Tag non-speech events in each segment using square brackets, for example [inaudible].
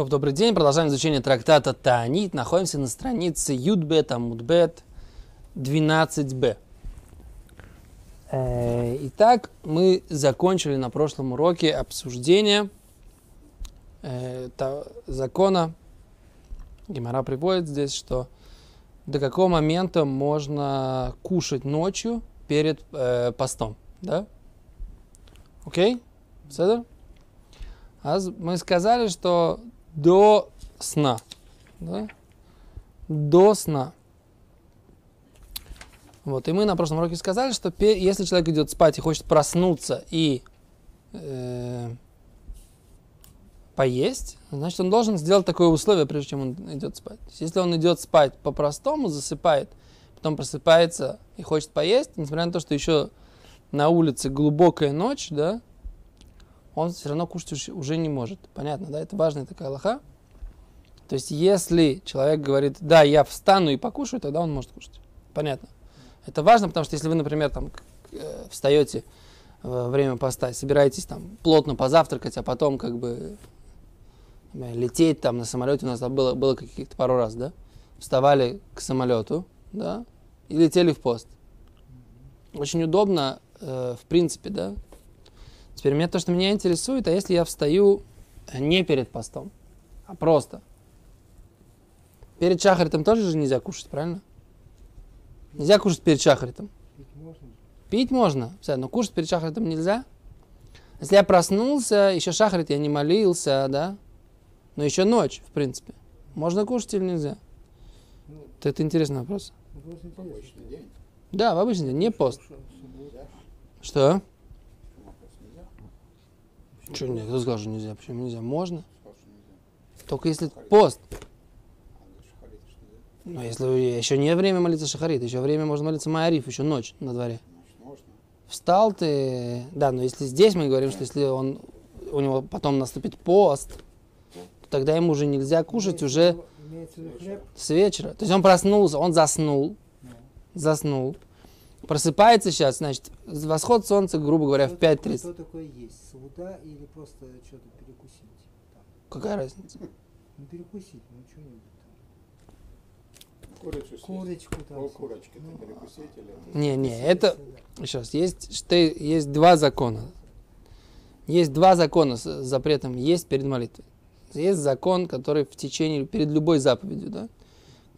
То, добрый день. Продолжаем изучение трактата Таанит. Находимся на странице Юдбет, Амудбет, 12б. Э, итак, мы закончили на прошлом уроке обсуждение э, закона. Гимара приводит здесь, что до какого момента можно кушать ночью перед э, постом. Да? Окей? Все а мы сказали, что до сна. Да? До сна. Вот, и мы на прошлом уроке сказали, что если человек идет спать и хочет проснуться и э, поесть, значит, он должен сделать такое условие, прежде чем он идет спать. Если он идет спать по-простому, засыпает, потом просыпается и хочет поесть, несмотря на то, что еще на улице глубокая ночь, да, он все равно кушать уже не может. Понятно, да? Это важная такая лоха. То есть, если человек говорит, да, я встану и покушаю, тогда он может кушать. Понятно. Это важно, потому что если вы, например, там, э, встаете во время поста, собираетесь там плотно позавтракать, а потом как бы лететь там на самолете, у нас было, было каких-то пару раз, да? Вставали к самолету, да, и летели в пост. Очень удобно, э, в принципе, да, Теперь меня то, что меня интересует, а если я встаю не перед постом, а просто. Перед шахаритом тоже же нельзя кушать, правильно? Нельзя кушать перед шахаритом. Пить можно. Пить можно, все, но кушать перед шахаритом нельзя. Если я проснулся, еще шахарит я не молился, да, но еще ночь, в принципе. Можно кушать или нельзя? Ну, это интересный вопрос. В обычный день. Да, в обычный день, не пост. Что? Что нет? Кто сказал, что нельзя? Почему нельзя? Можно. Только если пост. Но если еще не время молиться шахарит, еще время можно молиться майариф, еще ночь на дворе. Встал ты, да, но если здесь мы говорим, что если он, у него потом наступит пост, тогда ему уже нельзя кушать уже с вечера. То есть он проснулся, он заснул, заснул, просыпается сейчас, значит, восход солнца, грубо говоря, в 5.30. Что такое есть? Суда или просто что-то перекусить? Там? Какая разница? [laughs] Ну, перекусить, ну, что-нибудь там. Курицу Курочку там. Курочки ну, перекусить или... Не, не, это... Сейчас, есть, что, есть два закона. Есть два закона с запретом есть перед молитвой. Есть закон, который в течение, перед любой заповедью, да?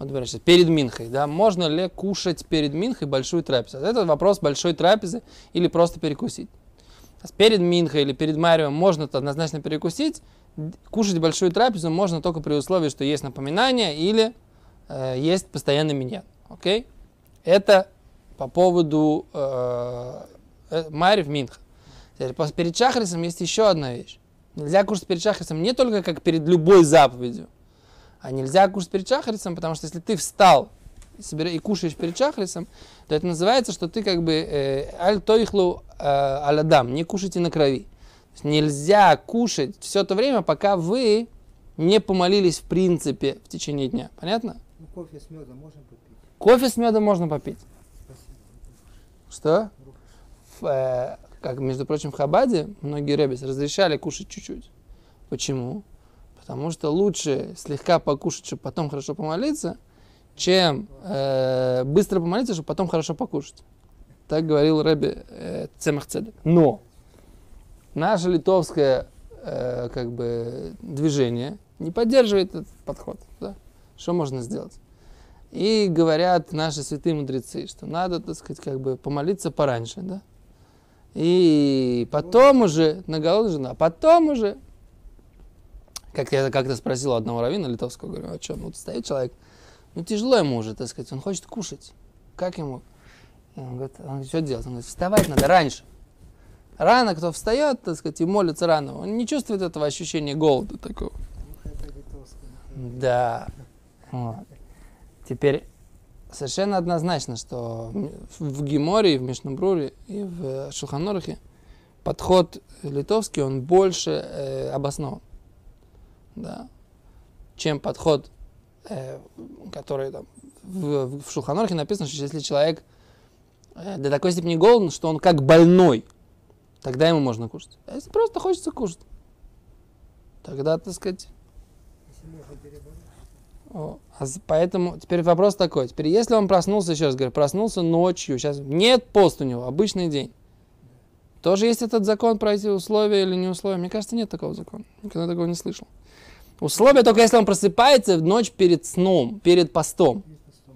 Вот, сейчас, перед Минхой, да, можно ли кушать перед Минхой большую трапезу? Это вопрос большой трапезы или просто перекусить. Перед Минхой или перед Марием можно однозначно перекусить, кушать большую трапезу можно только при условии, что есть напоминание или э, есть постоянный миньян. Окей? Это по поводу э, э, Марьев Минха. Перед Шахрисом есть еще одна вещь. Нельзя кушать перед Шахрисом не только как перед любой заповедью, а нельзя кушать перед шахрисом, потому что если ты встал и, кушаешь перед шахрисом, то это называется, что ты как бы э, аль тоихлу э, аладам, не кушайте на крови. нельзя кушать все то время, пока вы не помолились в принципе в течение дня. Понятно? Ну, кофе с медом можно попить? Кофе с медом можно попить. Что? В, э, как, между прочим, в Хабаде многие ребята разрешали кушать чуть-чуть. Почему? Потому что лучше слегка покушать, чтобы потом хорошо помолиться, чем э, быстро помолиться, чтобы потом хорошо покушать. Так говорил Рэби э, Цемах. Но наше литовское э, как бы, движение не поддерживает этот подход. Да? Что можно сделать? И говорят наши святые мудрецы, что надо, так сказать, как бы помолиться пораньше, да? И потом уже, на голодную а потом уже как я как-то спросил у одного равина литовского, говорю, а что, ну вот стоит человек, ну тяжело ему уже, так сказать, он хочет кушать. Как ему? И он говорит, он что делать? Он говорит, вставать надо раньше. Рано кто встает, так сказать, и молится рано, он не чувствует этого ощущения голода такого. Да. Вот. Теперь совершенно однозначно, что в Геморе, в Мишнабруре и в Шуханорахе подход литовский, он больше э, обоснован да, чем подход, э, который там, в, в Шуханорхе написано, что если человек э, до такой степени голоден, что он как больной, тогда ему можно кушать. А если просто хочется кушать, тогда, так сказать. О, а поэтому теперь вопрос такой. Теперь, если он проснулся, еще раз говорю, проснулся ночью, сейчас нет пост у него, обычный день. Тоже есть этот закон про эти условия или не условия? Мне кажется, нет такого закона. Никогда такого не слышал. Условия только если он просыпается в ночь перед сном, перед постом.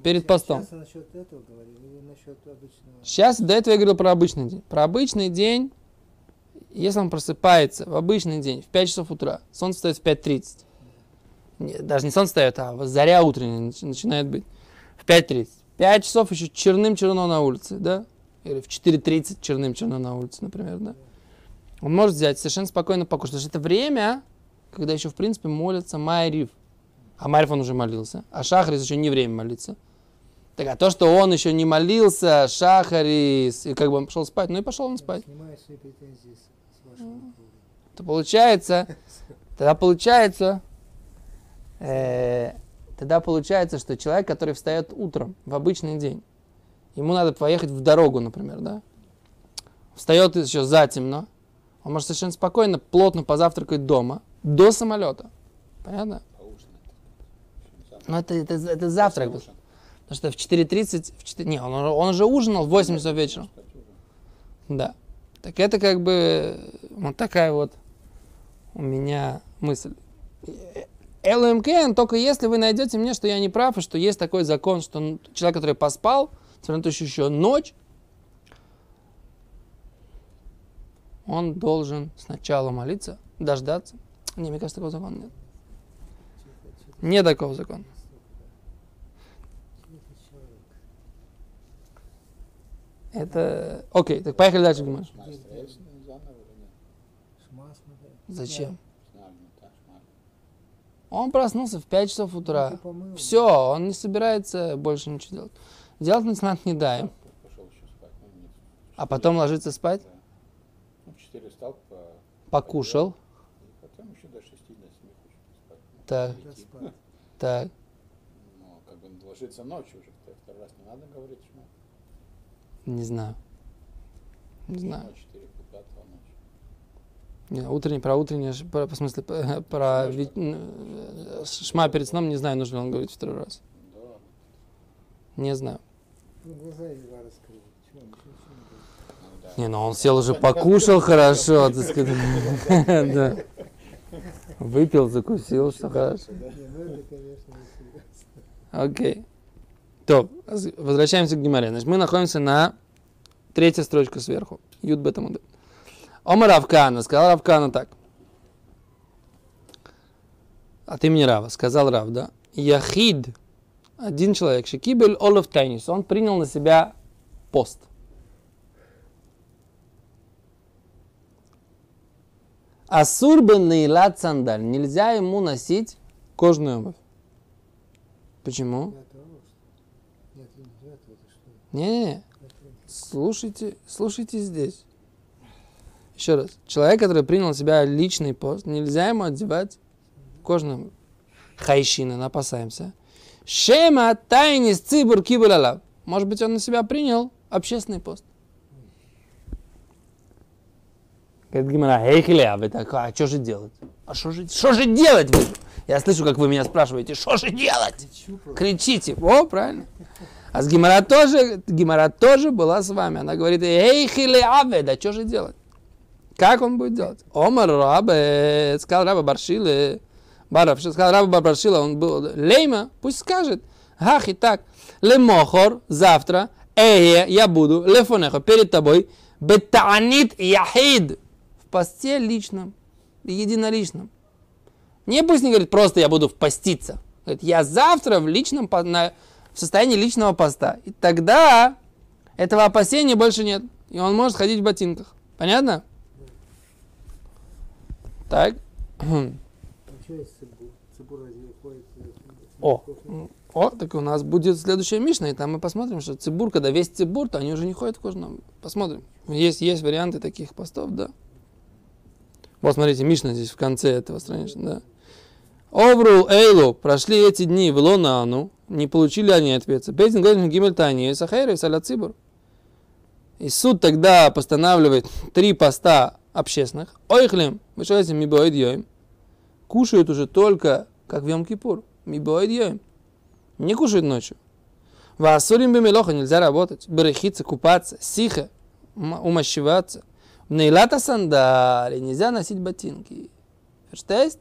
Перед постом. Сейчас насчет этого говорили или насчет обычного? Сейчас, до этого я говорил про обычный день. Про обычный день, если он просыпается в обычный день в 5 часов утра, солнце встает в 5.30. Не, даже не солнце встает, а заря утренняя нач- начинает быть в 5.30. 5 часов еще черным-черно на улице, да? Или в 4.30 черным-черно на улице, например, да? Он может взять совершенно спокойно покушать. Потому что это время, когда еще, в принципе, молится Майрив. А Майрив он уже молился. А Шахрис еще не время молиться. Так, а то, что он еще не молился, Шахарис, и как бы он пошел спать, ну и пошел он спать. Повода. То получается, тогда получается, э, тогда получается, что человек, который встает утром в обычный день, ему надо поехать в дорогу, например, да, встает еще затемно, он может совершенно спокойно, плотно позавтракать дома, до самолета. Понятно? Поужинать. Ну, это, это, это завтрак. Потому что в 4.30, в 4... не, он, он уже ужинал в 8 часов вечера. Да. Так это как бы вот такая вот у меня мысль. ЛМК, только если вы найдете мне, что я не прав, и что есть такой закон, что человек, который поспал, несмотря на то, что еще ночь, он должен сначала молиться, дождаться. Не, мне кажется, такого закона нет. Нет такого закона. Это... Окей, так поехали дальше, Гимаш. Смотри. Зачем? Ну. Он проснулся в 5 часов утра. Помыл. Все, он не собирается больше ничего делать. Делать начинать не даем. Ну. А потом ложиться спать. Ну, в 4 встал, по... покушал. и потом еще до 6 до 7 хочет спать. Так. Идти. [laughs] Так, Ну, как бы ложиться ночью уже. втор- Второй раз не надо говорить, шма. не знаю. Не знаю. Ну, 4 пятого ночи. Не, утренний, про про, в смысле, [laughs] про э, шма перед сном, не знаю, нужно ли он говорить второй раз. Да. Не знаю. Глаза едва раскрыли. Чего, ничего, ничего не. Ну, да. Не, ну он сел уже, покушал хорошо, так сказать. [laughs] Да. Выпил, закусил, что хорошо. Окей. То, возвращаемся к Гимаре. Значит, мы находимся на третья строчка сверху. Юд Бетамуд. Ома Равкана. Сказал Равкана так. От имени Рава. Сказал Рав, да? Яхид. Один человек. Шекибель Олов Тайнис. Он принял на себя пост. Асур бен нейлат сандаль. Нельзя ему носить кожную обувь. Почему? Что? Не-не-не. Слушайте, слушайте здесь. Еще раз. Человек, который принял на себя личный пост, нельзя ему одевать кожаную хайшина, опасаемся. Шема тайнис цибур кибуляла. Может быть, он на себя принял общественный пост. Говорит Гимара, а вы так, а что же делать? А что же, что же делать вы? Я слышу, как вы меня спрашиваете, что же делать? Кричу. Кричите. О, правильно. А с Гимара тоже, Гимара тоже была с вами. Она говорит, эй, хиле аве, да что же делать? Как он будет делать? Омар рабе, сказал раба Баршиле, Баров, сказал раба Баршила, он был лейма, пусть скажет. Ах, и так, лемохор, завтра, эе, я буду, лефонехо, перед тобой, бетанит яхид, в посте личном, единоличном. Не пусть не говорит, просто я буду впоститься. Говорит, я завтра в личном, на- в состоянии личного поста. И тогда этого опасения больше нет. И он может ходить в ботинках. Понятно? Так. [clears throat] Цибур? Цибур разве э, О, о, так у нас будет следующая Мишна, и там мы посмотрим, что цибур, когда весь цибур, то они уже не ходят в кожаном. Посмотрим. Есть, есть варианты таких постов, да. Вот смотрите, Мишна здесь в конце этого страницы, да. Овру Эйлу, прошли эти дни в Лонану, не получили они ответа. Бейзин говорит, Гимель Тани, и Саля Цибур. И суд тогда постанавливает три поста общественных. Ойхлем, вы что этим мибоид йоим. Кушают уже только как в Йом-Кипур. Не кушают ночью. Васурим бемелоха нельзя работать. Берехиться, купаться, сиха, умощеваться. Нейлата сандали, нельзя носить ботинки. Verstehst?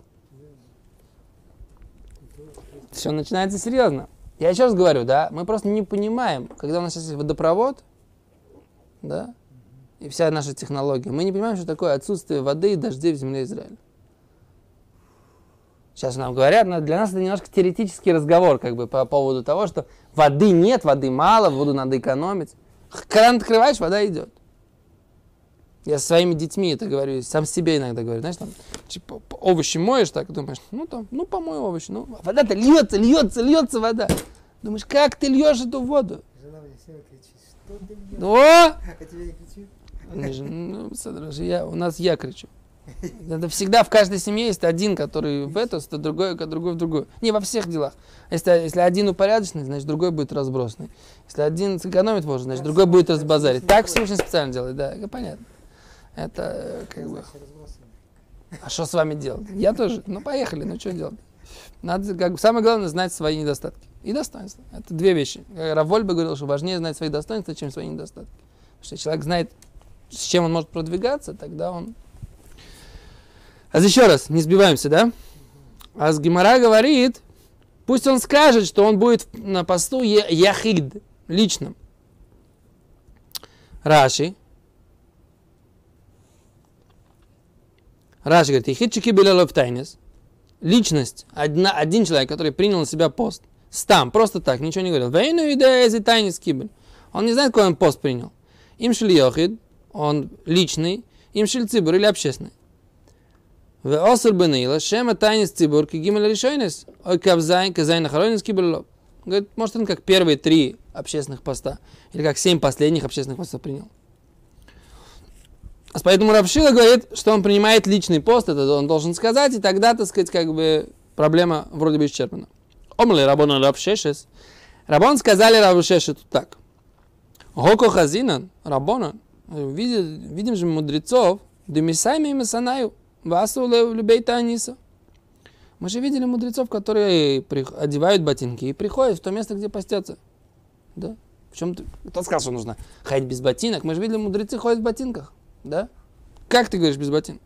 Все начинается серьезно. Я еще раз говорю, да, мы просто не понимаем, когда у нас сейчас есть водопровод, да, и вся наша технология, мы не понимаем, что такое отсутствие воды и дождей в земле Израиля. Сейчас нам говорят, но для нас это немножко теоретический разговор, как бы, по поводу того, что воды нет, воды мало, воду надо экономить. Кран открываешь, вода идет. Я со своими детьми это говорю, сам себе иногда говорю, знаешь, там, типа, овощи моешь, так думаешь, ну там, ну помой овощи, ну, вода-то льется, льется, льется вода. Думаешь, как ты льешь эту воду? Жена мне всегда кричит, что ты делаешь? О! А тебе не кричит? Ну, же я, у нас я кричу. Это всегда в каждой семье есть один, который в эту, а другой, другой в другую. Не во всех делах. Если, если один упорядоченный, значит другой будет разбросанный. Если один сэкономит может, значит другой будет разбазарить. Так Всевышний специально делает, да, это понятно. Это э, как бы... А что с вами делать? Я тоже. Ну, поехали, ну что делать? Надо, как самое главное, знать свои недостатки. И достоинства. Это две вещи. Э, Равольба говорил, что важнее знать свои достоинства, чем свои недостатки. Потому что человек знает, с чем он может продвигаться, тогда он... А еще раз, не сбиваемся, да? А с Гимара говорит, пусть он скажет, что он будет на посту яхид, личным. Раши, Раши говорит, Ихитчики белелов тайнес. Личность, одна, один человек, который принял на себя пост. Стам, просто так, ничего не говорил. Вейну идея тайнес кибель. Он не знает, какой он пост принял. Им шли йохид, он личный, им шли цибур или общественный. В осур бенила, шема тайнес цибур, кигимель решойнес, ой кавзайн, казайн ахаронес кибель Говорит, может, он как первые три общественных поста, или как семь последних общественных постов принял. Поэтому Равшила говорит, что он принимает личный пост, это он должен сказать, и тогда, так сказать, как бы проблема вроде бы исчерпана. Омли Рабона Равшешес. Рабон сказали Равшешету так. Гоко Хазинан, Рабонан, видим, видим же мудрецов, Демисайми и Масанаю, Васу Любейта Аниса. Мы же видели мудрецов, которые одевают ботинки и приходят в то место, где постятся. Да? В чем ты? Кто сказал, что нужно ходить без ботинок? Мы же видели, мудрецы ходят в ботинках. Да? Как ты говоришь без ботинок?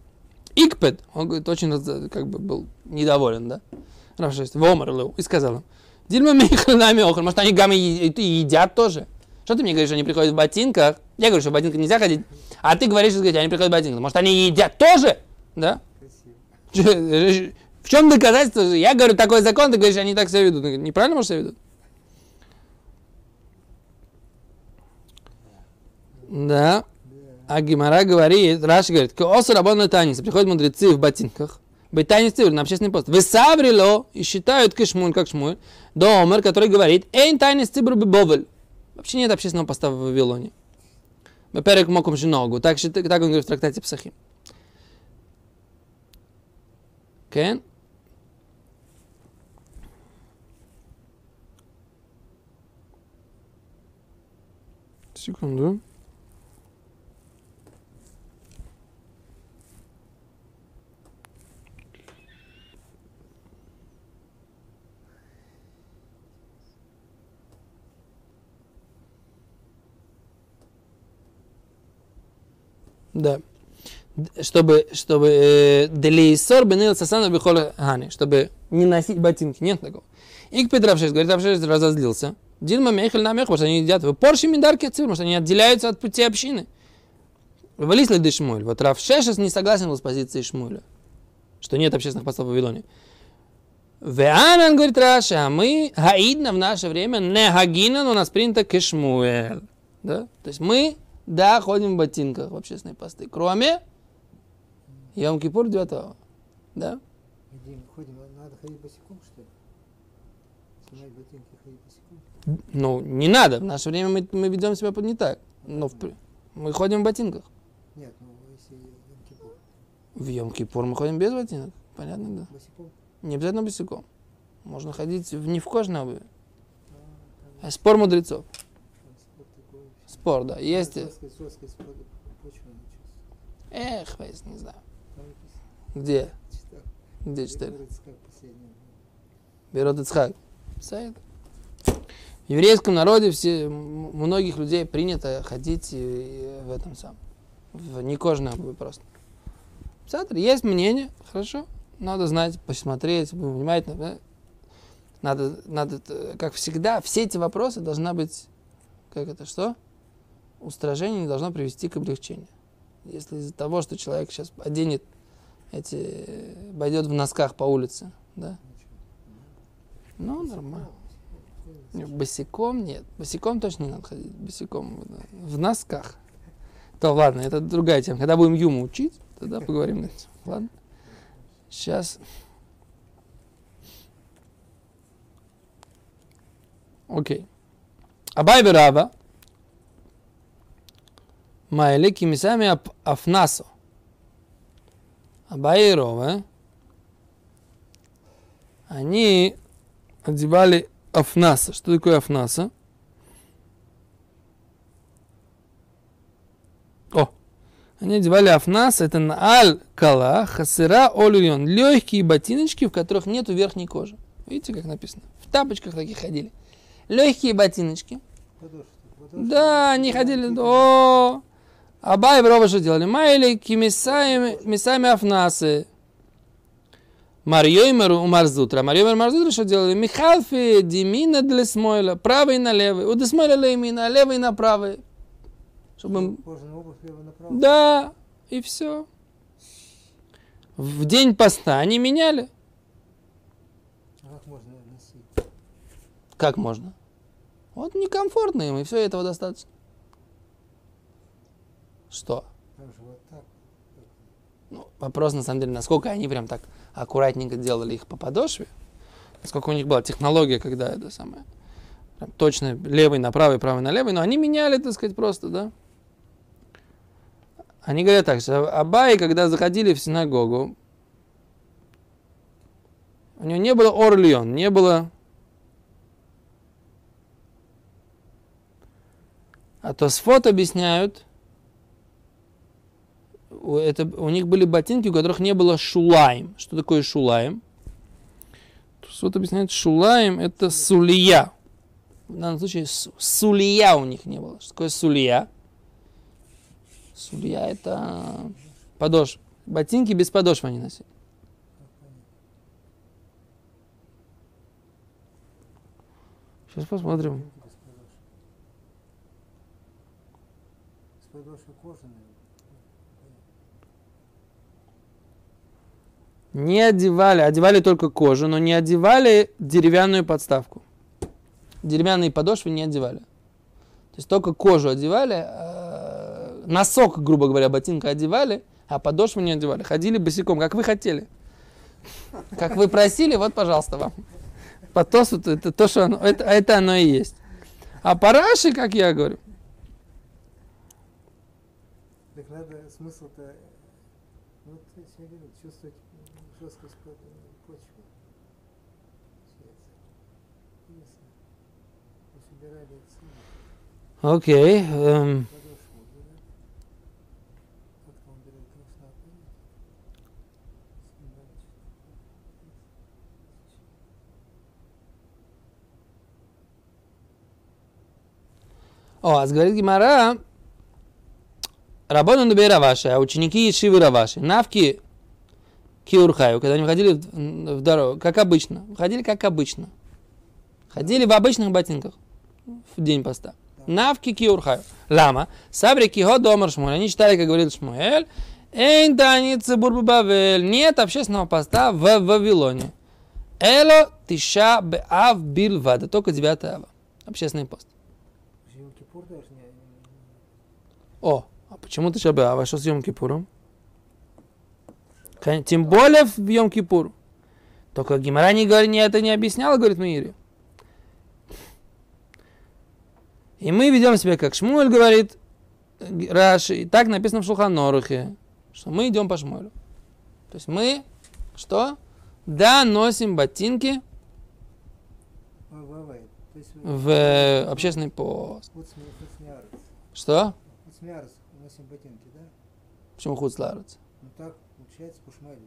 Икпед, он говорит, очень как бы был недоволен, да? Равшест, вомер лeu, и сказал им, Дильма нами охр, может они и едят тоже? Что ты мне говоришь, они приходят в ботинках? Я говорю, что в ботинках нельзя ходить, а ты говоришь, что они приходят в ботинках. Может они едят тоже? Да? Красиво. [laughs] В чем доказательство? Я говорю, такой закон, ты говоришь, они так себя ведут. Говорит, Неправильно, может, себя ведут? Да. А Гимара говорит, Раши говорит, Косу рабон танис, приходят мудрецы в ботинках, Бетанис цивр на общественный пост. Вы саврило и считают кишмуль как шмуль. Домер, который говорит, эйн тайнис цибр бобель. Вообще нет общественного поста в Вавилоне. Перек моком ногу. Так, так он говорит в трактате Псахим. Кен? Секунду. Да. Чтобы, чтобы, э, делейсор бенил сасана бихола гани, чтобы не носить ботинки. Нет такого. И к Петровшес, говорит, Равшес разозлился. Дилма мехель на мех, потому что они едят. Вы порши миндарки цивр, потому что они отделяются от пути общины. Валис ли Шмуль? Вот Равшешес не согласен был с позицией Шмуля, что нет общественных постов в Вавилоне. Веанан, говорит Раша, а мы, гаидна в наше время, не гагинан, у нас принято кешмуэль. Да? То есть мы, да, ходим в ботинках в общественные посты. Кроме Йом-Кипур 9 Да? Где мы ходим? А Надо ходить босиком, что ли? Снимать ботинки ходить босиком? Ну, не надо. В наше время мы, мы ведем себя под не так. Но в мы ходим в ботинках. Нет, ну если Йом-Кипур. В Йом-Кипур мы ходим без ботинок. Понятно, да. Босиком? Не обязательно босиком. Можно ходить в, не в кожаной обуви. А, А спор мудрецов. там, там. Спор, да. Есть. Эх, не знаю. Где? Где читали? Берет Ицхак. Саид. В еврейском народе все, многих людей принято ходить и в этом самом, в некожной обуви просто. Есть мнение, хорошо, надо знать, посмотреть, внимательно. да. Надо, надо, э, как всегда, все эти вопросы должна быть, как это, что? Устражение не должно привести к облегчению. Если из-за того, что человек сейчас оденет эти, пойдет в носках по улице, да, ну, нормально. Босиком нет. Босиком точно не надо ходить. Босиком в носках. То ладно, это другая тема. Когда будем Юму учить, тогда поговорим на тему. Ладно? Сейчас. Окей. Абай Раба. Майли кимисами ап- афнасо. Абай и Рова. Они одевали афнаса. Что такое афнаса? О, они одевали афнас, это на аль кала хасыра олюйон. Легкие ботиночки, в которых нету верхней кожи. Видите, как написано? В тапочках таких ходили. Легкие ботиночки. Подошва, подошва. Да, они ходили. О, Абай и Броба что делали? Майли кимисами мисами афнасы. Марьоймеру у Марзутра. Марьоймер Марзутра что делали? Михалфи Димина для Смойла. Правый на левый. У Десмойла леймина, левый на правый. Чтобы обувь. Да, и все. В день поста они меняли. А как можно носить? Как можно? Вот некомфортно им, и все этого достаточно. Что? Вот так. Ну, вопрос, на самом деле, насколько они прям так аккуратненько делали их по подошве, насколько у них была технология, когда это самое, прям точно левый на правый, правый на левый, но они меняли, так сказать, просто, да. Они говорят так, что Абай, когда заходили в синагогу, у него не было орлион, не было... А то с фото объясняют, это, у них были ботинки, у которых не было шулаем. Что такое шулаем? Вот объясняет, шулаем это сулия. В данном случае су- сулия у них не было. Что такое сулия? Сулия это подошва. Ботинки без подошвы они носили. Сейчас посмотрим. С подошвы кожаные. Не одевали, одевали только кожу, но не одевали деревянную подставку. Деревянные подошвы не одевали. То есть только кожу одевали, э, носок, грубо говоря, ботинка одевали, а подошву не одевали. Ходили босиком, как вы хотели. Как вы просили, вот, пожалуйста, вам. По это то, что оно, это, это оно и есть. А по Раши, как я говорю, Так надо смысл-то, вот я говорю, чувствовать жесткость почвы. Интересно. Цены, окей, эм, он берет красноты. О, а говорит Гимара, Рабону Нубей Раваши, а ученики Ешивы Раваши, навки Киурхаю, когда они выходили в, в дорогу, как обычно, выходили как обычно. Ходили в обычных ботинках в день поста. Навки Киурхаю. Лама. Сабри Кихо Домар Шмуэль. Они читали, как говорит Шмуэль. Эйн Тани Цибур Бавель. Нет общественного поста в Вавилоне. Эло Тиша Беав Билвада. Только 9 ава. Общественный пост. О, а почему ты Шабеава? Что с Йом Кипуром? Тем более в Йом Кипур. Только Гимара не, говорит, не это не объясняла, говорит Мири. И мы ведем себя, как Шмуэль говорит, Раши, и так написано в Шулханорухе, что мы идем по Шмуэлю. То есть мы, что? Да, носим ботинки в общественный пост. Что? Хуцмиарец, носим ботинки, да? Почему хуцларец? Ну так, получается, пушмарит.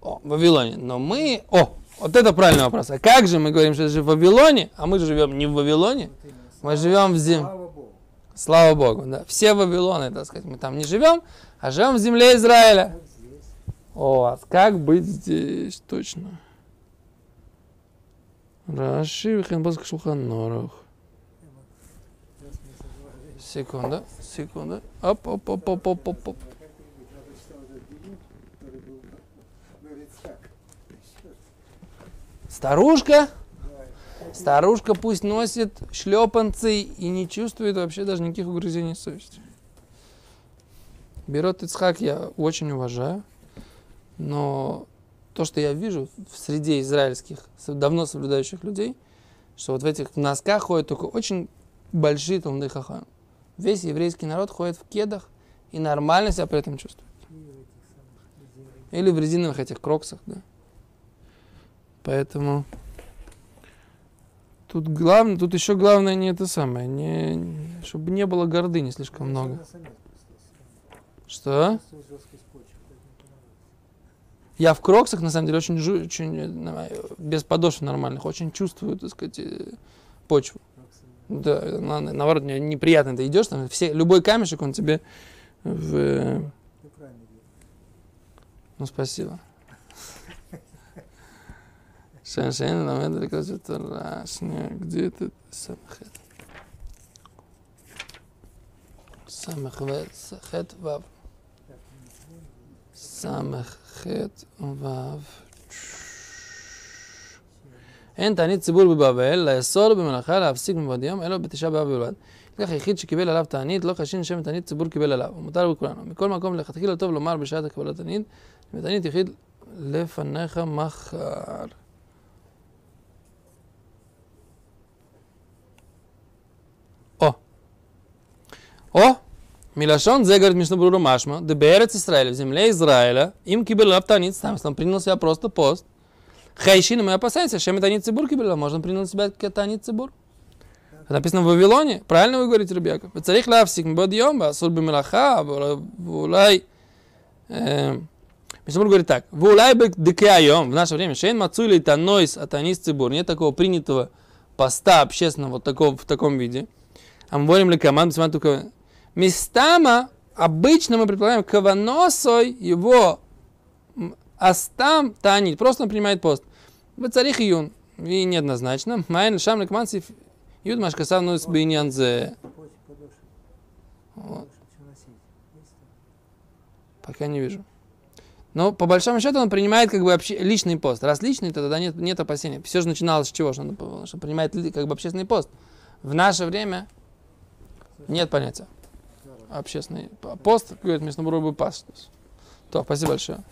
О, в Вавилоне. Но мы... О, Вот это правильный вопрос. А как же мы говорим, что это же в Вавилоне, а мы же живем не в Вавилоне, Вот именно. мы живем в земле. Слава Богу. Слава Богу, да. Все Вавилоны, так сказать, мы там не живем, а живем в земле Израиля. Вот здесь. Вот, как быть здесь, точно. Раши, мы согласны. Секунда, секунда. Оп, оп, оп, оп, оп, оп, оп. А как быть? Я прочитал этот Дилют, который был, говорит так. Старушка, старушка пусть носит шлепанцы и не чувствует вообще даже никаких угрызений совести. Берет Ицхак я очень уважаю, но то, что я вижу в среде израильских, давно соблюдающих людей, что вот в этих носках ходят только очень большие талмуды хахам. Весь еврейский народ ходит в кедах и нормально себя при этом чувствует. Или в резиновых этих кроксах, да. Поэтому тут главное, тут еще главное не это самое, не, чтобы не было гордыни слишком много. Что? Я в кроксах, на самом деле, очень, очень э, без подошв нормальных, очень чувствую, так сказать, э, почву. Да, на- наоборот, неприятно. Ты идешь, там все, любой камешек, он тебе в... э. Ну, спасибо. שם שאין ללמד לקדוש התורה, אה, שנייה, גדיר סמ"ח. סמ"ח וחט וו. סמ"ח וו. אין תענית ציבור בבבל, לאסור במלאכה להפסיק מבעוד יום, אלא בתשעה באב בלבד. כך היחיד שקיבל עליו תענית, לא חשין שם תענית ציבור קיבל עליו, ומותר בכולנו. מכל מקום, לכתחילה טוב לומר בשעת הקבלת תענית, ותענית יחיד לפניך מחר. О, Милашон Зе говорит Мишнабрура Машма, Деберец Израиля, в земле Израиля, им кибел лаптаниц, там, там принял себя просто пост. Хайшина, мы опасаемся, чем это не цибур кибела, можно принял себя танит цибур. Это написано в Вавилоне, правильно вы говорите, Рубьяков? Царих лавсик, мбадьомба, сурби милаха, а вулай... Эм, Мишнабрур говорит так, вулай бек декаяйом, в наше время, шейн мацули танойс атанис цибур, нет такого принятого поста общественного вот такого, в таком виде. Амборим ли команду, только местама, обычно мы предполагаем, каваносой его Астам танит, просто он принимает пост. В царих июн. И неоднозначно. Майн шам лекмансив юд машкасав нус там? Пока не вижу. Но по большому счету он принимает как бы обще- личный пост. Раз личный, то тогда нет, нет опасения. Все же начиналось с чего? Что он, что принимает ли- как бы общественный пост. В наше время нет понятия. Общественный пост, говорит, местно бы паст. То, спасибо большое.